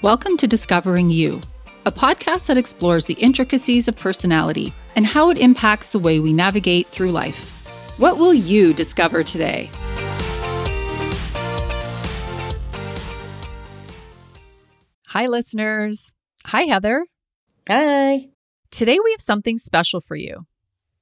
Welcome to Discovering You, a podcast that explores the intricacies of personality and how it impacts the way we navigate through life. What will you discover today? Hi, listeners. Hi, Heather. Hi. Today we have something special for you.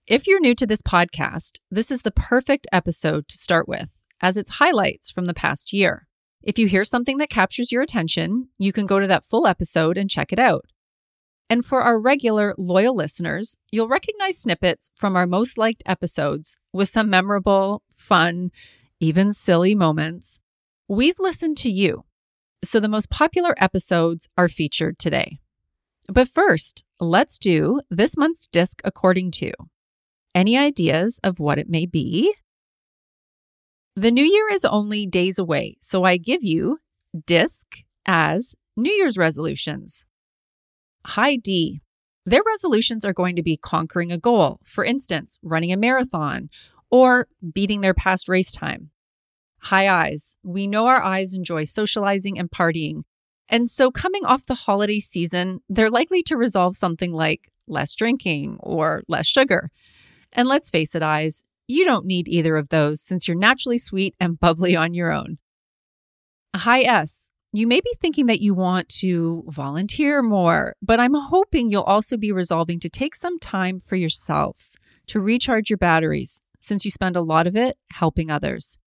If you're new to this podcast, this is the perfect episode to start with, as it's highlights from the past year. If you hear something that captures your attention, you can go to that full episode and check it out. And for our regular, loyal listeners, you'll recognize snippets from our most liked episodes with some memorable, fun, even silly moments. We've listened to you, so the most popular episodes are featured today. But first, let's do this month's disc according to. Any ideas of what it may be? The new year is only days away, so I give you DISC as New Year's resolutions. High D. Their resolutions are going to be conquering a goal, for instance, running a marathon or beating their past race time. High I's. We know our I's enjoy socializing and partying. And so, coming off the holiday season, they're likely to resolve something like less drinking or less sugar. And let's face it, I's, you don't need either of those since you're naturally sweet and bubbly on your own. High S. You may be thinking that you want to volunteer more, but I'm hoping you'll also be resolving to take some time for yourselves to recharge your batteries since you spend a lot of it helping others.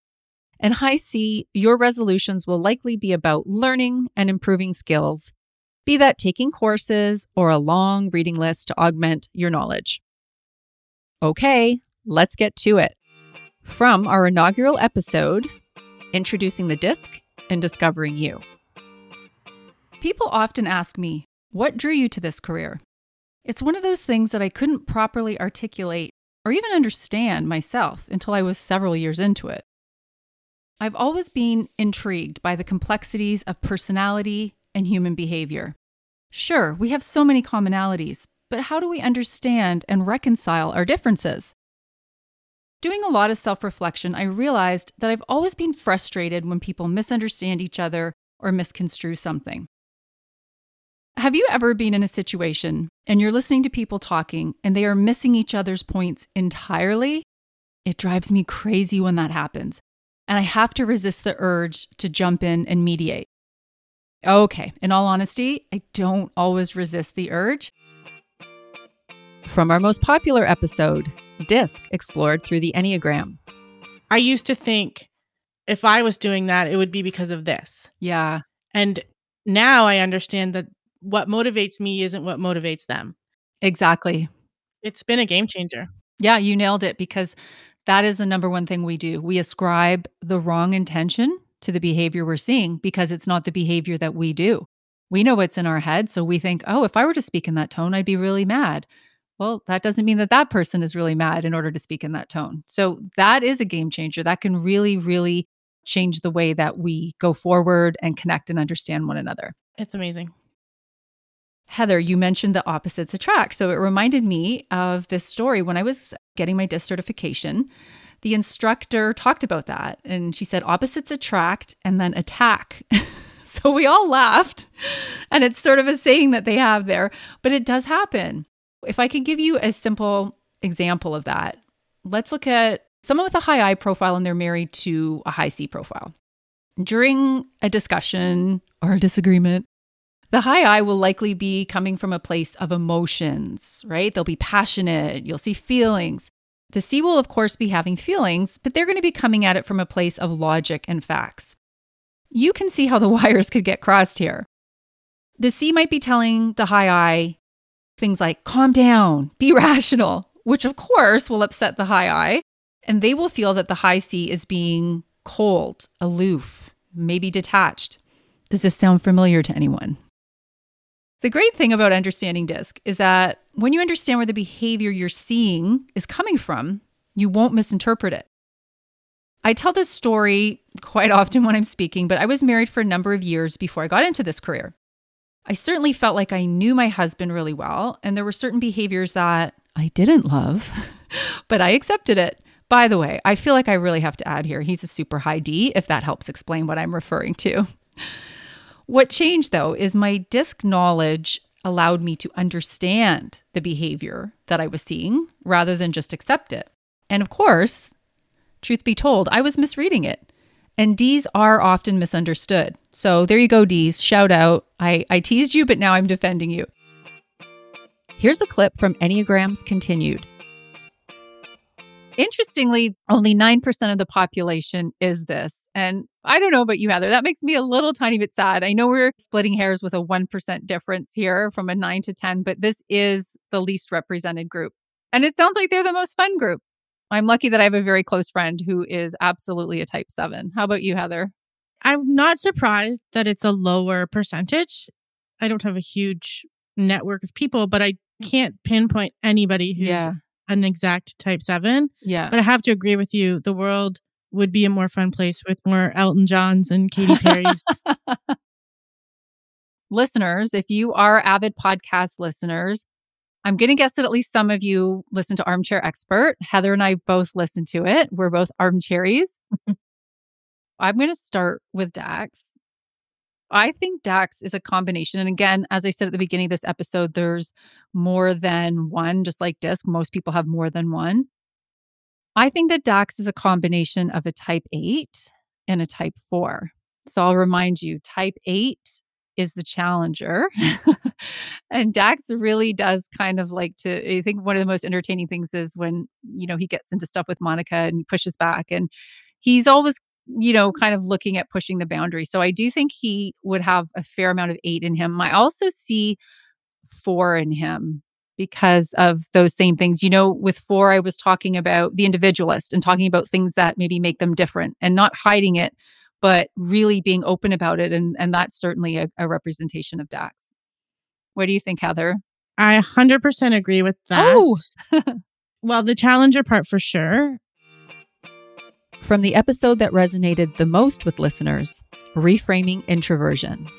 And high C, your resolutions will likely be about learning and improving skills, be that taking courses or a long reading list to augment your knowledge. Okay, let's get to it. From our inaugural episode, Introducing the Disc and Discovering You. People often ask me, What drew you to this career? It's one of those things that I couldn't properly articulate or even understand myself until I was several years into it. I've always been intrigued by the complexities of personality and human behavior. Sure, we have so many commonalities, but how do we understand and reconcile our differences? Doing a lot of self reflection, I realized that I've always been frustrated when people misunderstand each other or misconstrue something. Have you ever been in a situation and you're listening to people talking and they are missing each other's points entirely? It drives me crazy when that happens, and I have to resist the urge to jump in and mediate. Okay, in all honesty, I don't always resist the urge. From our most popular episode, DISC explored through the Enneagram. I used to think if I was doing that, it would be because of this. Yeah. And now I understand that what motivates me isn't what motivates them. Exactly. It's been a game changer. Yeah, you nailed it because that is the number one thing we do. We ascribe the wrong intention to the behavior we're seeing because it's not the behavior that we do. We know what's in our head. So we think, oh, if I were to speak in that tone, I'd be really mad. Well, that doesn't mean that that person is really mad in order to speak in that tone. So that is a game changer. That can really, really change the way that we go forward and connect and understand one another. It's amazing. Heather, you mentioned the opposites attract. So it reminded me of this story when I was getting my DISC certification. The instructor talked about that and she said opposites attract and then attack. so we all laughed. And it's sort of a saying that they have there, but it does happen. If I can give you a simple example of that, let's look at someone with a high I profile and they're married to a high C profile. During a discussion or a disagreement, the high I will likely be coming from a place of emotions, right? They'll be passionate, you'll see feelings. The C will, of course, be having feelings, but they're going to be coming at it from a place of logic and facts. You can see how the wires could get crossed here. The C might be telling the high I, things like calm down, be rational, which of course will upset the high I, and they will feel that the high C is being cold, aloof, maybe detached. Does this sound familiar to anyone? The great thing about understanding DISC is that when you understand where the behavior you're seeing is coming from, you won't misinterpret it. I tell this story quite often when I'm speaking, but I was married for a number of years before I got into this career. I certainly felt like I knew my husband really well, and there were certain behaviors that I didn't love, but I accepted it. By the way, I feel like I really have to add here he's a super high D, if that helps explain what I'm referring to. What changed though is my disc knowledge allowed me to understand the behavior that I was seeing rather than just accept it. And of course, truth be told, I was misreading it. And D's are often misunderstood. So there you go, D's. Shout out. I, I teased you, but now I'm defending you. Here's a clip from Enneagrams Continued. Interestingly, only 9% of the population is this. And I don't know about you, Heather. That makes me a little tiny bit sad. I know we're splitting hairs with a 1% difference here from a 9 to 10, but this is the least represented group. And it sounds like they're the most fun group. I'm lucky that I have a very close friend who is absolutely a type seven. How about you, Heather? I'm not surprised that it's a lower percentage. I don't have a huge network of people, but I mm. can't pinpoint anybody who's Yeah. an exact type seven. Yeah. But I have to agree with you. The world would be a more fun place with more Elton Johns and Katy Perry's. listeners, if you are avid podcast listeners, I'm going to guess that at least some of you listen to Armchair Expert. Heather and I both listen to it. We're both Armcherries. I'm going to start with Dax. I think Dax is a combination. And again, as I said at the beginning of this episode, there's more than one, just like DISC. Most people have more than one. I think that Dax is a combination of a type 8 and a type 4. So I'll remind you type 8 is the challenger. and Dax really does kind of like to I think one of the most entertaining things is when, you know, he gets into stuff with Monica and he pushes back and he's always, you know, kind of looking at pushing the boundary. So I do think he would have a fair amount of 8 in him. I also see 4 in him because of those same things. You know, with 4 I was talking about the individualist and talking about things that maybe make them different and not hiding it but really being open about it. And, and that's certainly a, a representation of Dax. What do you think, Heather? I 100% agree with that. Oh. well, the challenger part for sure. From the episode that resonated the most with listeners, reframing introversion.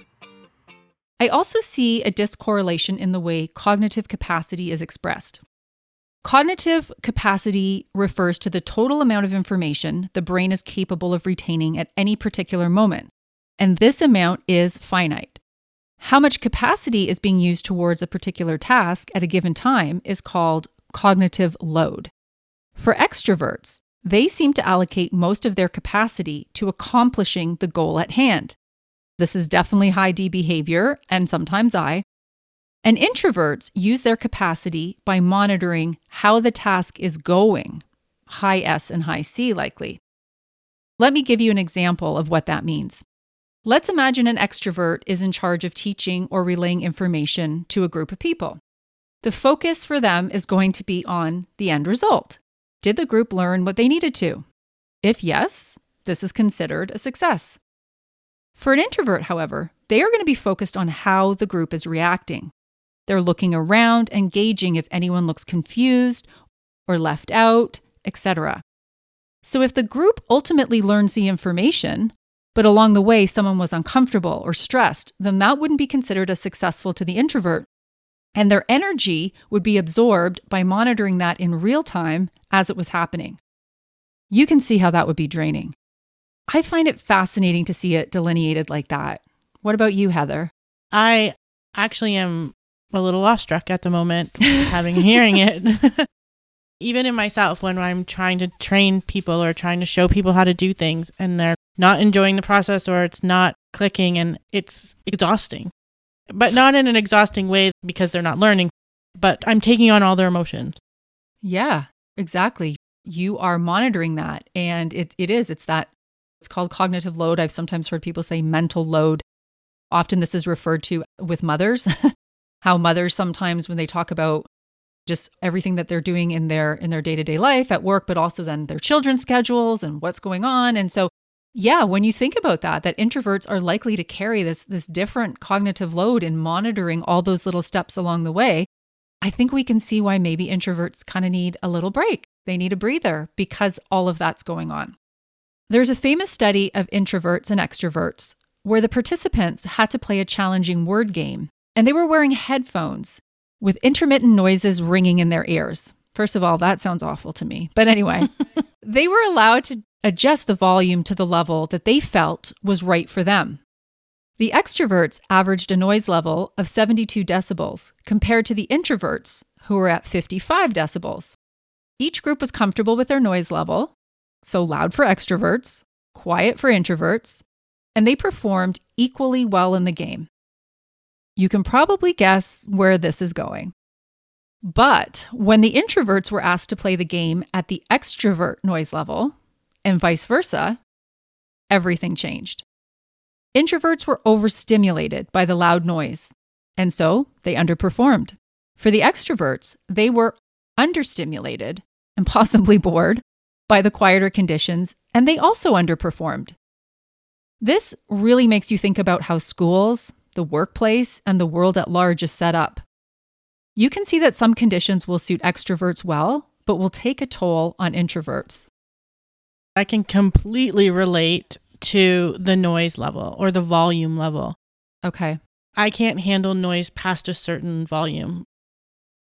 I also see a DISC correlation in the way cognitive capacity is expressed. Cognitive capacity refers to the total amount of information the brain is capable of retaining at any particular moment, and this amount is finite. How much capacity is being used towards a particular task at a given time is called cognitive load. For extroverts, they seem to allocate most of their capacity to accomplishing the goal at hand. This is definitely high D behavior, and sometimes I, and introverts use their capacity by monitoring how the task is going, high S and high C likely. Let me give you an example of what that means. Let's imagine an extrovert is in charge of teaching or relaying information to a group of people. The focus for them is going to be on the end result. Did the group learn what they needed to? If yes, this is considered a success. For an introvert, however, they are going to be focused on how the group is reacting. They're looking around and gauging if anyone looks confused or left out, etc. So if the group ultimately learns the information, but along the way someone was uncomfortable or stressed, then that wouldn't be considered as successful to the introvert. And their energy would be absorbed by monitoring that in real time as it was happening. You can see how that would be draining. I find it fascinating to see it delineated like that. What about you, Heather? I actually am a little awestruck at the moment having hearing it. Even in myself, when I'm trying to train people or trying to show people how to do things and they're not enjoying the process or it's not clicking and it's exhausting, but not in an exhausting way because they're not learning, but I'm taking on all their emotions. Yeah, exactly. You are monitoring that. And it, it is, it's that, it's called cognitive load. I've sometimes heard people say mental load. Often this is referred to with mothers how mothers sometimes when they talk about just everything that they're doing in their in their day-to-day life at work but also then their children's schedules and what's going on. And so yeah when you think about that that introverts are likely to carry this this different cognitive load in monitoring all those little steps along the way. I think we can see why maybe introverts kind of need a little break. They need a breather because all of that's going on. There's a famous study of introverts and extroverts where the participants had to play a challenging word game and they were wearing headphones with intermittent noises ringing in their ears. First of all, that sounds awful to me. But anyway, they were allowed to adjust the volume to the level that they felt was right for them. The extroverts averaged a noise level of 72 decibels compared to the introverts, who were at 55 decibels. Each group was comfortable with their noise level, so loud for extroverts, quiet for introverts, and they performed equally well in the game. You can probably guess where this is going. But when the introverts were asked to play the game at the extrovert noise level, and vice versa, everything changed. Introverts were overstimulated by the loud noise, and so they underperformed. For the extroverts, they were understimulated and possibly bored by the quieter conditions, and they also underperformed. This really makes you think about how schools, the workplace, and the world at large is set up. You can see that some conditions will suit extroverts well, but will take a toll on introverts. I can completely relate to the noise level or the volume level. Okay. I can't handle noise past a certain volume.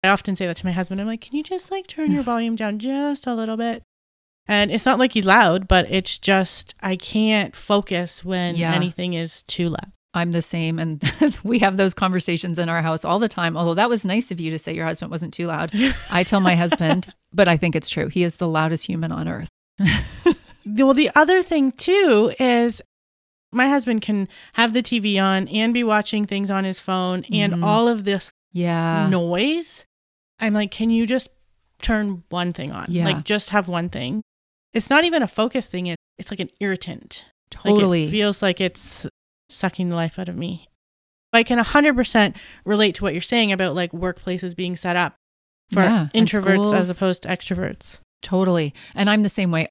I often say that to my husband. I'm like, can you just like turn your volume down just a little bit? And it's not like he's loud, but it's just, I can't focus when Yeah. anything is too loud. I'm the same. And we have those conversations in our house all the time. Although that was nice of you to say your husband wasn't too loud. I tell my husband, but I think it's true. He is the loudest human on earth. Well, the other thing too is my husband can have the TV on and be watching things on his phone and Mhm. all of this Yeah. noise. I'm like, can you just turn one thing on? Yeah. Like, just have one thing. It's not even a focus thing. It, it's like an irritant. Like, Totally. it feels like it's sucking the life out of me. I can 100% relate to what you're saying about like workplaces being set up for Yeah, introverts as opposed to extroverts. Totally. And I'm the same way.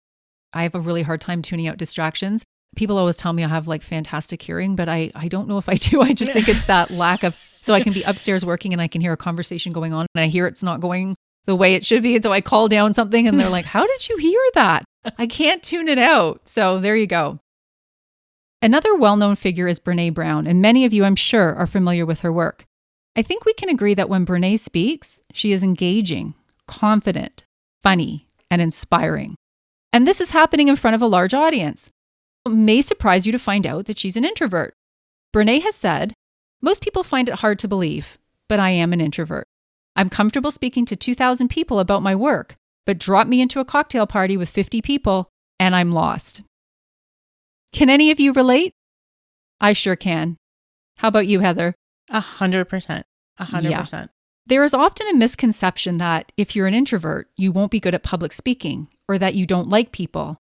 I have a really hard time tuning out distractions. People always tell me I have like fantastic hearing, but I, I don't know if I do. I just think it's that lack of. So I can be upstairs working and I can hear a conversation going on and I hear it's not going the way it should be. And so I call down something and they're like, How did you hear that? I can't tune it out. So there you go. Another well known figure is Brene Brown, and many of you, I'm sure, are familiar with her work. I think we can agree that when Brene speaks, she is engaging, confident, funny, and inspiring. And this is happening in front of a large audience. It may surprise you to find out that she's an introvert. Brene has said, Most people find it hard to believe, but I am an introvert. I'm comfortable speaking to 2,000 people about my work, but drop me into a cocktail party with 50 people and I'm lost. Can any of you relate? I sure can. How about you, Heather? A hundred percent. A hundred percent. There is often a misconception that if you're an introvert, you won't be good at public speaking or that you don't like people.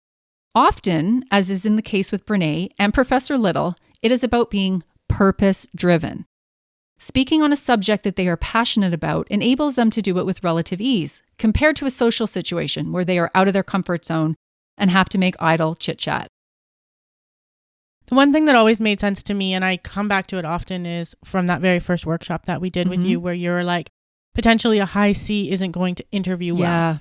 Often, as is in the case with Brene and Professor Little, it is about being purpose driven. Speaking on a subject that they are passionate about enables them to do it with relative ease, compared to a social situation where they are out of their comfort zone and have to make idle chit chat. One thing that always made sense to me, and I come back to it often, is from that very first workshop that we did with Mhm. you, where you're like, potentially a high C isn't going to interview well Yeah.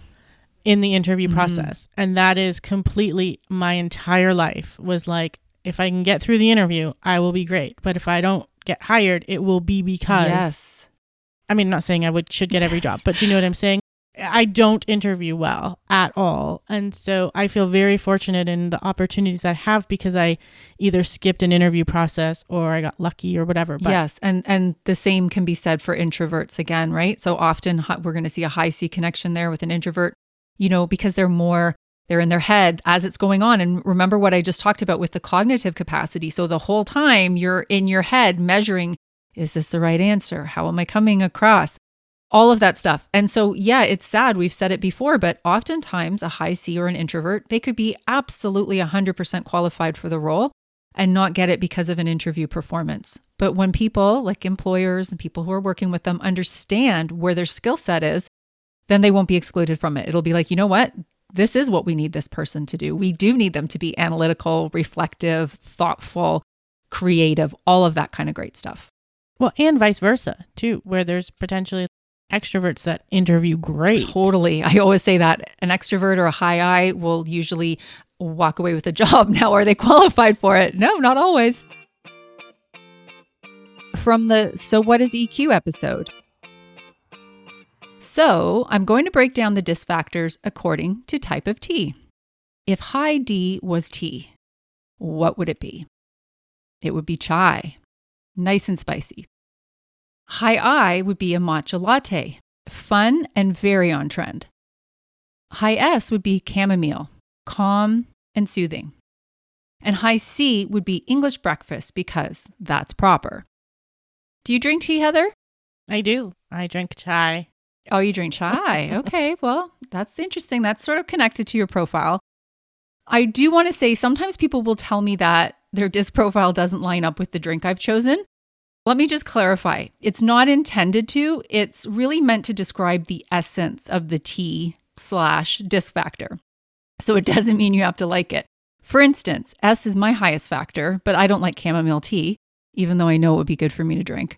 in the interview Mhm. process. And that is completely my entire life was like, if I can get through the interview, I will be great. But if I don't get hired, it will be because Yes. I mean, not saying I would should get every job, but do you know what I'm saying? I don't interview well at all. And so I feel very fortunate in the opportunities I have because I either skipped an interview process or I got lucky or whatever. But yes, and and the same can be said for introverts again, right? So often we're going to see a high C connection there with an introvert, you know, because they're more they're in their head as it's going on. And remember what I just talked about with the cognitive capacity. So the whole time you're in your head measuring, is this the right answer? How am I coming across? All of that stuff. And so, yeah, it's sad. We've said it before, but oftentimes a high C or an introvert, they could be absolutely 100% qualified for the role and not get it because of an interview performance. But when people, like employers and people who are working with them, understand where their skill set is, then they won't be excluded from it. It'll be like, you know what? This is what we need this person to do. We do need them to be analytical, reflective, thoughtful, creative, all of that kind of great stuff. well, and vice versa too, where there's potentially extroverts that interview great. Totally. I always say that an extrovert or a high I will usually walk away with a job. Now, are they qualified for it? No, not always. From the So What is EQ episode. So, I'm going to break down the DISC factors according to type of tea. If high D was tea, what would it be? It would be chai. nice and spicy. High I would be a matcha latte, fun and very on trend. High S would be chamomile, calm and soothing. And high C would be English breakfast because that's proper. Do you drink tea, Heather? I do. I drink chai. Oh, you drink chai. okay, well, that's interesting. That's sort of connected to your profile. I do want to say sometimes people will tell me that their disc profile doesn't line up with the drink I've chosen. Let me just clarify it's not intended to, it's really meant to describe the essence of the tea slash disc factor. So it doesn't mean you have to like it. For instance, S is my highest factor, but I don't like chamomile tea, even though I know it would be good for me to drink.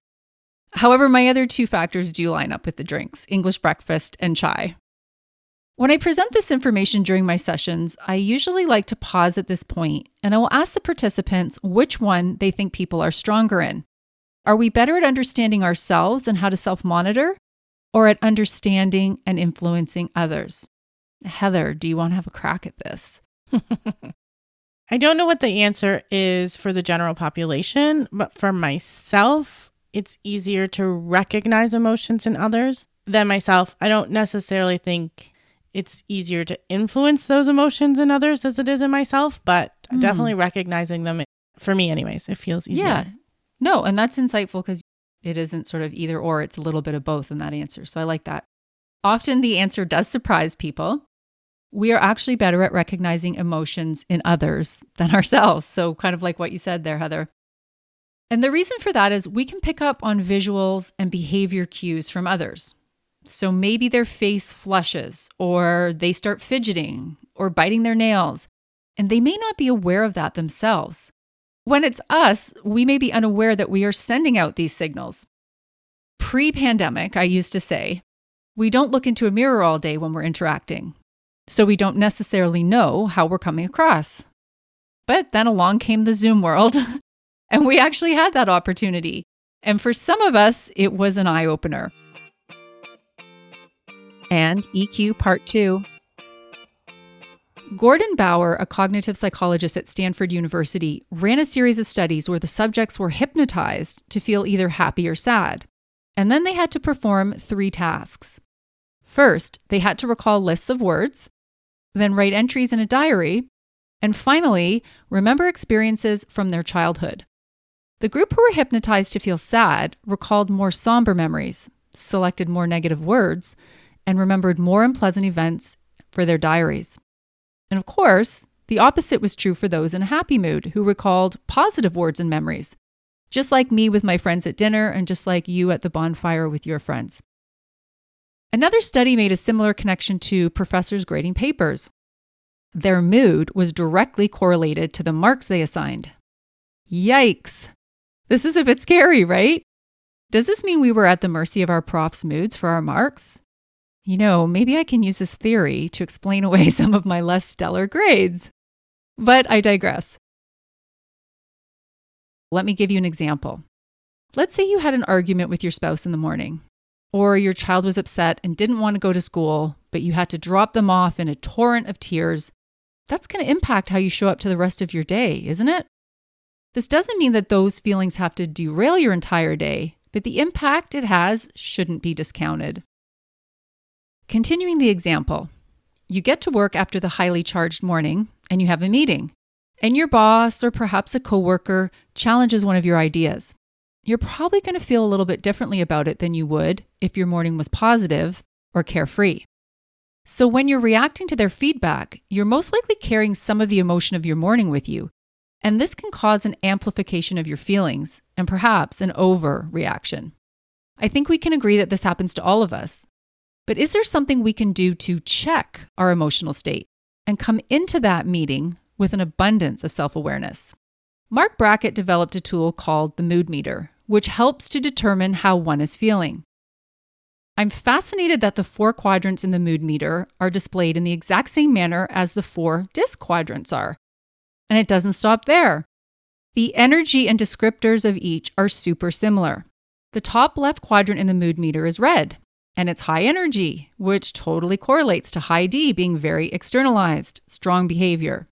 However, my other two factors do line up with the drinks English breakfast and chai. When I present this information during my sessions, I usually like to pause at this point and I will ask the participants which one they think people are stronger in. Are we better at understanding ourselves and how to self monitor, or at understanding and influencing others? Heather, do you want to have a crack at this? I don't know what the answer is for the general population, but for myself, it's easier to recognize emotions in others than myself. I don't necessarily think it's easier to influence those emotions in others as it is in myself, but mm. definitely recognizing them for me anyways, it feels easier. Yeah. No, and that's insightful because it isn't sort of either or, it's a little bit of both in that answer. So I like that. Often the answer does surprise people we are actually better at recognizing emotions in others than ourselves. So, kind of like what you said there, Heather. And the reason for that is we can pick up on visuals and behavior cues from others. So, maybe their face flushes, or they start fidgeting, or biting their nails, and they may not be aware of that themselves. When it's us, we may be unaware that we are sending out these signals. Pre pandemic, I used to say, we don't look into a mirror all day when we're interacting so we don't necessarily know how we're coming across. But then along came the Zoom world, and we actually had that opportunity. And for some of us, it was an eye opener. And EQ Part 2. Gordon Bower, a cognitive psychologist at Stanford University, ran a series of studies where the subjects were hypnotized to feel either happy or sad. And then they had to perform three tasks. First, they had to recall lists of words, then write entries in a diary, and finally, remember experiences from their childhood. The group who were hypnotized to feel sad recalled more somber memories, selected more negative words, and remembered more unpleasant events for their diaries. And of course, the opposite was true for those in a happy mood who recalled positive words and memories, just like me with my friends at dinner and just like you at the bonfire with your friends. Another study made a similar connection to professors grading papers. Their mood was directly correlated to the marks they assigned. Yikes! This is a bit scary, right? Does this mean we were at the mercy of our prof's moods for our marks? You know, maybe I can use this theory to explain away some of my less stellar grades. But I digress. Let me give you an example. Let's say you had an argument with your spouse in the morning or your child was upset and didn't want to go to school, but you had to drop them off in a torrent of tears, that's going to impact how you show up to the rest of your day, isn't it? This doesn't mean that those feelings have to derail your entire day, but the impact it has shouldn't be discounted. Continuing the example, you get to work after the highly charged morning and you have a meeting, and your boss or perhaps a coworker challenges one of your ideas you're probably going to feel a little bit differently about it than you would if your morning was positive or carefree. So, when you're reacting to their feedback, you're most likely carrying some of the emotion of your morning with you. And this can cause an amplification of your feelings and perhaps an overreaction. I think we can agree that this happens to all of us. But is there something we can do to check our emotional state and come into that meeting with an abundance of self awareness? Marc Brackett developed a tool called the Mood Meter, which helps to determine how one is feeling. I'm fascinated that the four quadrants in the Mood Meter are displayed in the exact same manner as the four disc quadrants are. And it doesn't stop there. The energy and descriptors of each are super similar. The top left quadrant in the Mood Meter is red, and it's high energy, which totally correlates to high D being very externalized, strong behavior.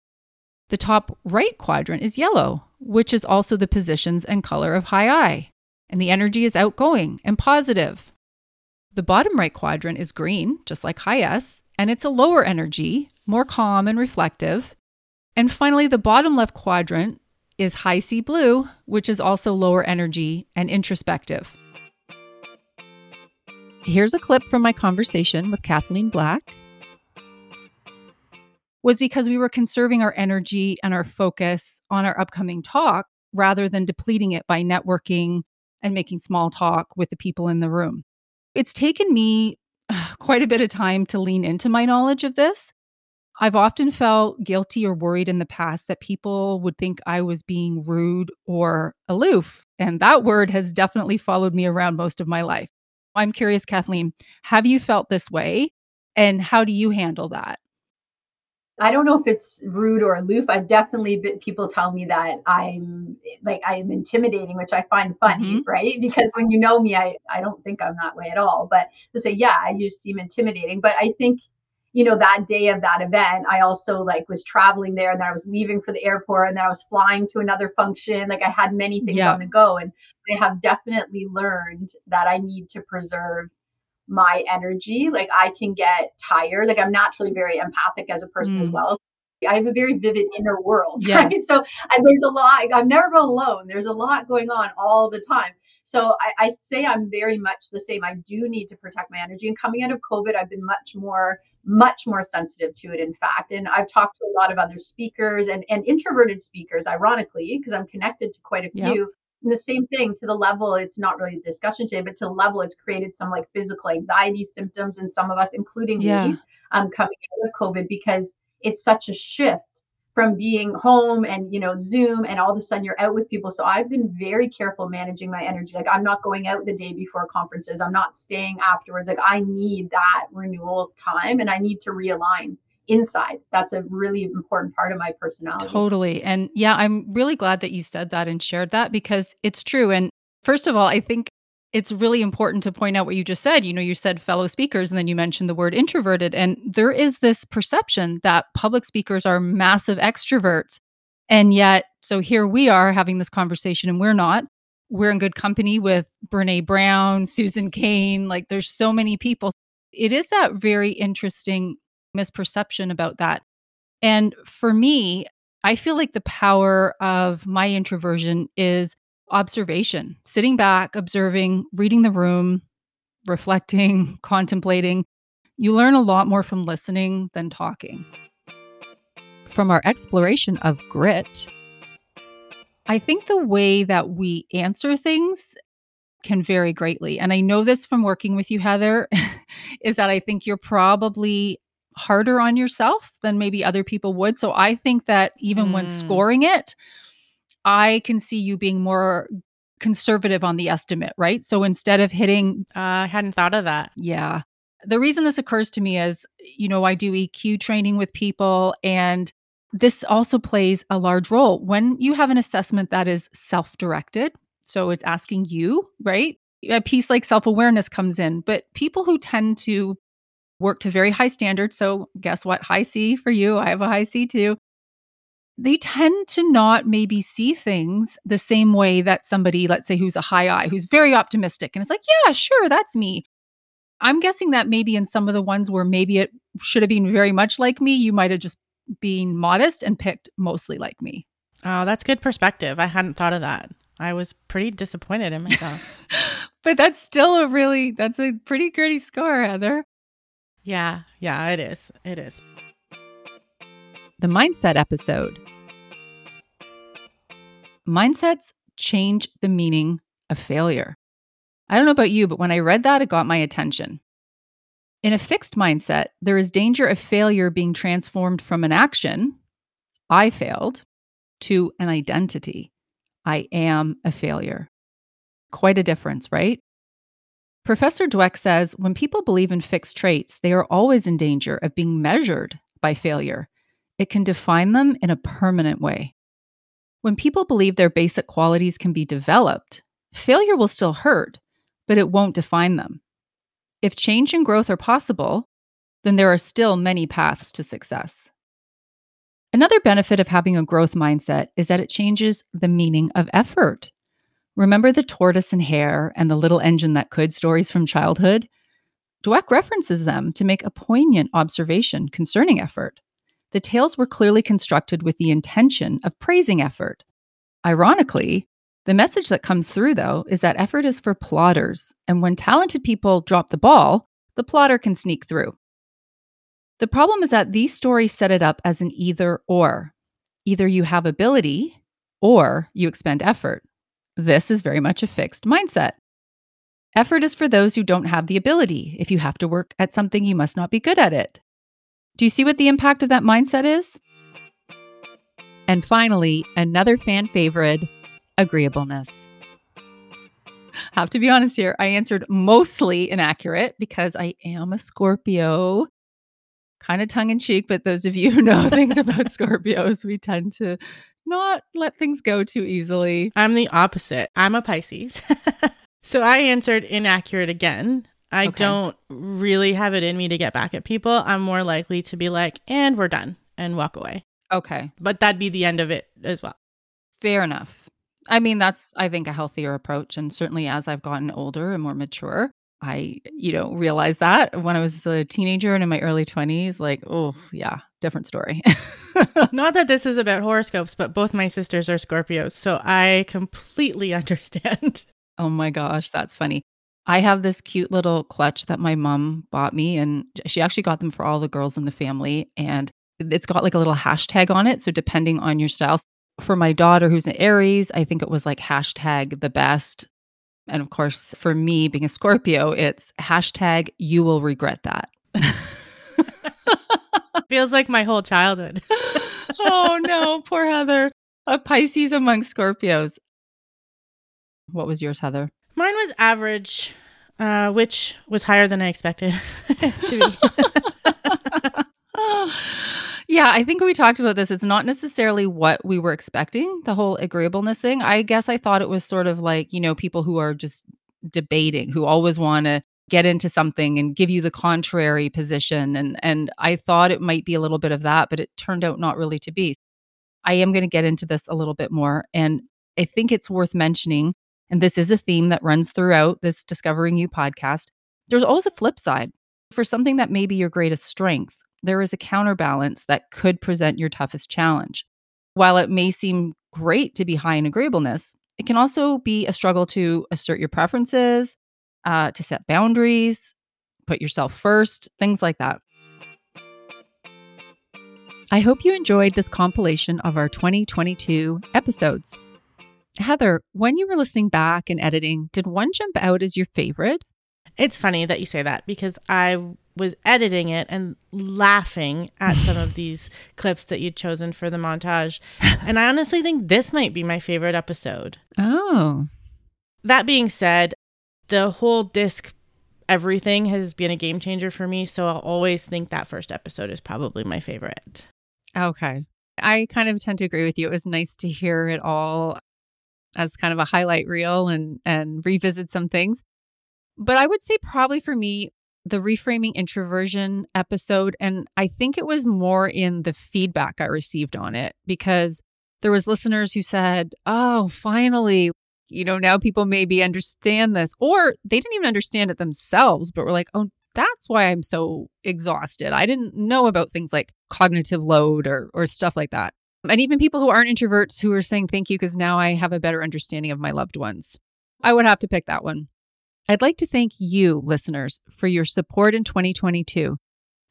The top right quadrant is yellow, which is also the positions and color of high I. And the energy is outgoing and positive. The bottom right quadrant is green, just like high S, and it's a lower energy, more calm and reflective. And finally, the bottom left quadrant is high C blue, which is also lower energy and introspective. Here's a clip from my conversation with Kathleen Black. Was because we were conserving our energy and our focus on our upcoming talk rather than depleting it by networking and making small talk with the people in the room. It's taken me quite a bit of time to lean into my knowledge of this. I've often felt guilty or worried in the past that people would think I was being rude or aloof. And that word has definitely followed me around most of my life. I'm curious, Kathleen, have you felt this way? And how do you handle that? I don't know if it's rude or aloof. I've definitely been, people tell me that I'm like I'm intimidating, which I find funny, mm-hmm. right? Because when you know me, I I don't think I'm that way at all. But to say, yeah, I just seem intimidating. But I think, you know, that day of that event, I also like was traveling there, and then I was leaving for the airport, and then I was flying to another function. Like I had many things yeah. on the go, and I have definitely learned that I need to preserve my energy. Like I can get tired. Like I'm naturally very empathic as a person mm. as well. I have a very vivid inner world, yes. right? So I, there's a lot. I'm never alone. There's a lot going on all the time. So I, I say I'm very much the same. I do need to protect my energy. And coming out of COVID, I've been much more much more sensitive to it in fact and i've talked to a lot of other speakers and, and introverted speakers ironically because i'm connected to quite a few yep. And the same thing to the level, it's not really a discussion today, but to the level it's created some like physical anxiety symptoms in some of us, including yeah. me, um, coming out of COVID because it's such a shift from being home and you know zoom and all of a sudden you're out with people so i've been very careful managing my energy like i'm not going out the day before conferences i'm not staying afterwards like i need that renewal time and i need to realign inside. That's a really important part of my personality. Totally. And yeah, I'm really glad that you said that and shared that because it's true. And first of all, I think it's really important to point out what you just said. You know, you said fellow speakers, and then you mentioned the word introverted. And there is this perception that public speakers are massive extroverts. And yet, so here we are having this conversation, and we're not. We're in good company with Brene Brown, Susan Cain. Like, there's so many people. It is that very interesting misperception about that. And for me, I feel like the power of my introversion is observation, sitting back, observing, reading the room, reflecting, contemplating. You learn a lot more from listening than talking. From our exploration of grit, I think the way that we answer things can vary greatly. And I know this from working with you, Heather, is that I think you're probably harder on yourself than maybe other people would. So I think that even mm. when scoring it, I can see you being more conservative on the estimate, right? So instead of hitting uh, I hadn't thought of that. Yeah. The reason this occurs to me is, you know, I do EQ training with people and this also plays a large role when you have an assessment that is self-directed. So it's asking you, right? A piece like self-awareness comes in, but people who tend to work to very high standards. So, guess what? High C for you. I have a high C too. They tend to not maybe see things the same way that somebody, let's say, who's a high I, who's very optimistic and is like, yeah, sure, that's me. I'm guessing that maybe in some of the ones where maybe it should have been very much like me, you might have just been modest and picked mostly like me. Oh, that's good perspective. I hadn't thought of that. I was pretty disappointed in myself. but that's still a really, that's a pretty gritty score, Heather. Yeah, yeah, it is. It is. The mindset episode. Mindsets change the meaning of failure. I don't know about you, but when I read that, it got my attention. In a fixed mindset, there is danger of failure being transformed from an action, I failed, to an identity, I am a failure. Quite a difference, right? Professor Dweck says when people believe in fixed traits, they are always in danger of being measured by failure. It can define them in a permanent way. When people believe their basic qualities can be developed, failure will still hurt, but it won't define them. If change and growth are possible, then there are still many paths to success. Another benefit of having a growth mindset is that it changes the meaning of effort. Remember the tortoise and hare and the little engine that could stories from childhood? Dweck references them to make a poignant observation concerning effort. The tales were clearly constructed with the intention of praising effort. Ironically, the message that comes through, though, is that effort is for plotters, and when talented people drop the ball, the plotter can sneak through. The problem is that these stories set it up as an either or. Either you have ability or you expend effort. This is very much a fixed mindset. Effort is for those who don't have the ability. If you have to work at something, you must not be good at it. Do you see what the impact of that mindset is? And finally, another fan favorite agreeableness. Have to be honest here, I answered mostly inaccurate because I am a Scorpio. Kind of tongue in cheek, but those of you who know things about Scorpios, we tend to not let things go too easily. I'm the opposite. I'm a Pisces. so I answered inaccurate again. I okay. don't really have it in me to get back at people. I'm more likely to be like, and we're done and walk away. Okay. But that'd be the end of it as well. Fair enough. I mean, that's, I think, a healthier approach. And certainly as I've gotten older and more mature, I, you know, realized that when I was a teenager and in my early 20s, like, oh, yeah, different story. Not that this is about horoscopes, but both my sisters are Scorpios. So I completely understand. Oh my gosh, that's funny. I have this cute little clutch that my mom bought me, and she actually got them for all the girls in the family. And it's got like a little hashtag on it. So, depending on your style, for my daughter who's an Aries, I think it was like hashtag the best. And of course, for me being a Scorpio, it's hashtag you will regret that. Feels like my whole childhood. oh no, poor Heather. A Pisces among Scorpios. What was yours, Heather? Mine was average, uh, which was higher than I expected to be. yeah, I think we talked about this. It's not necessarily what we were expecting, the whole agreeableness thing. I guess I thought it was sort of like, you know, people who are just debating, who always want to get into something and give you the contrary position and and I thought it might be a little bit of that, but it turned out not really to be. I am going to get into this a little bit more and I think it's worth mentioning and this is a theme that runs throughout this Discovering You podcast. There's always a flip side. For something that may be your greatest strength, there is a counterbalance that could present your toughest challenge. While it may seem great to be high in agreeableness, it can also be a struggle to assert your preferences, uh, to set boundaries, put yourself first, things like that. I hope you enjoyed this compilation of our 2022 episodes. Heather, when you were listening back and editing, did one jump out as your favorite? It's funny that you say that because I was editing it and laughing at some of these clips that you'd chosen for the montage. And I honestly think this might be my favorite episode. Oh. That being said, the whole disc everything has been a game changer for me. So I'll always think that first episode is probably my favorite. Okay. I kind of tend to agree with you. It was nice to hear it all as kind of a highlight reel and and revisit some things. But I would say probably for me the reframing introversion episode and I think it was more in the feedback I received on it because there was listeners who said, "Oh, finally, you know, now people maybe understand this." Or they didn't even understand it themselves, but were like, "Oh, that's why I'm so exhausted. I didn't know about things like cognitive load or or stuff like that." And even people who aren't introverts who are saying thank you because now I have a better understanding of my loved ones. I would have to pick that one. I'd like to thank you, listeners, for your support in 2022.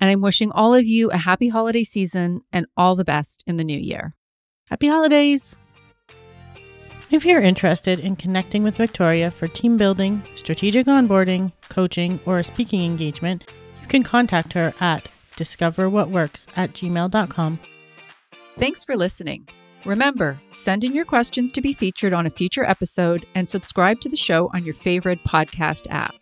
And I'm wishing all of you a happy holiday season and all the best in the new year. Happy holidays! If you're interested in connecting with Victoria for team building, strategic onboarding, coaching, or a speaking engagement, you can contact her at discoverwhatworks at gmail.com. Thanks for listening. Remember, send in your questions to be featured on a future episode and subscribe to the show on your favorite podcast app.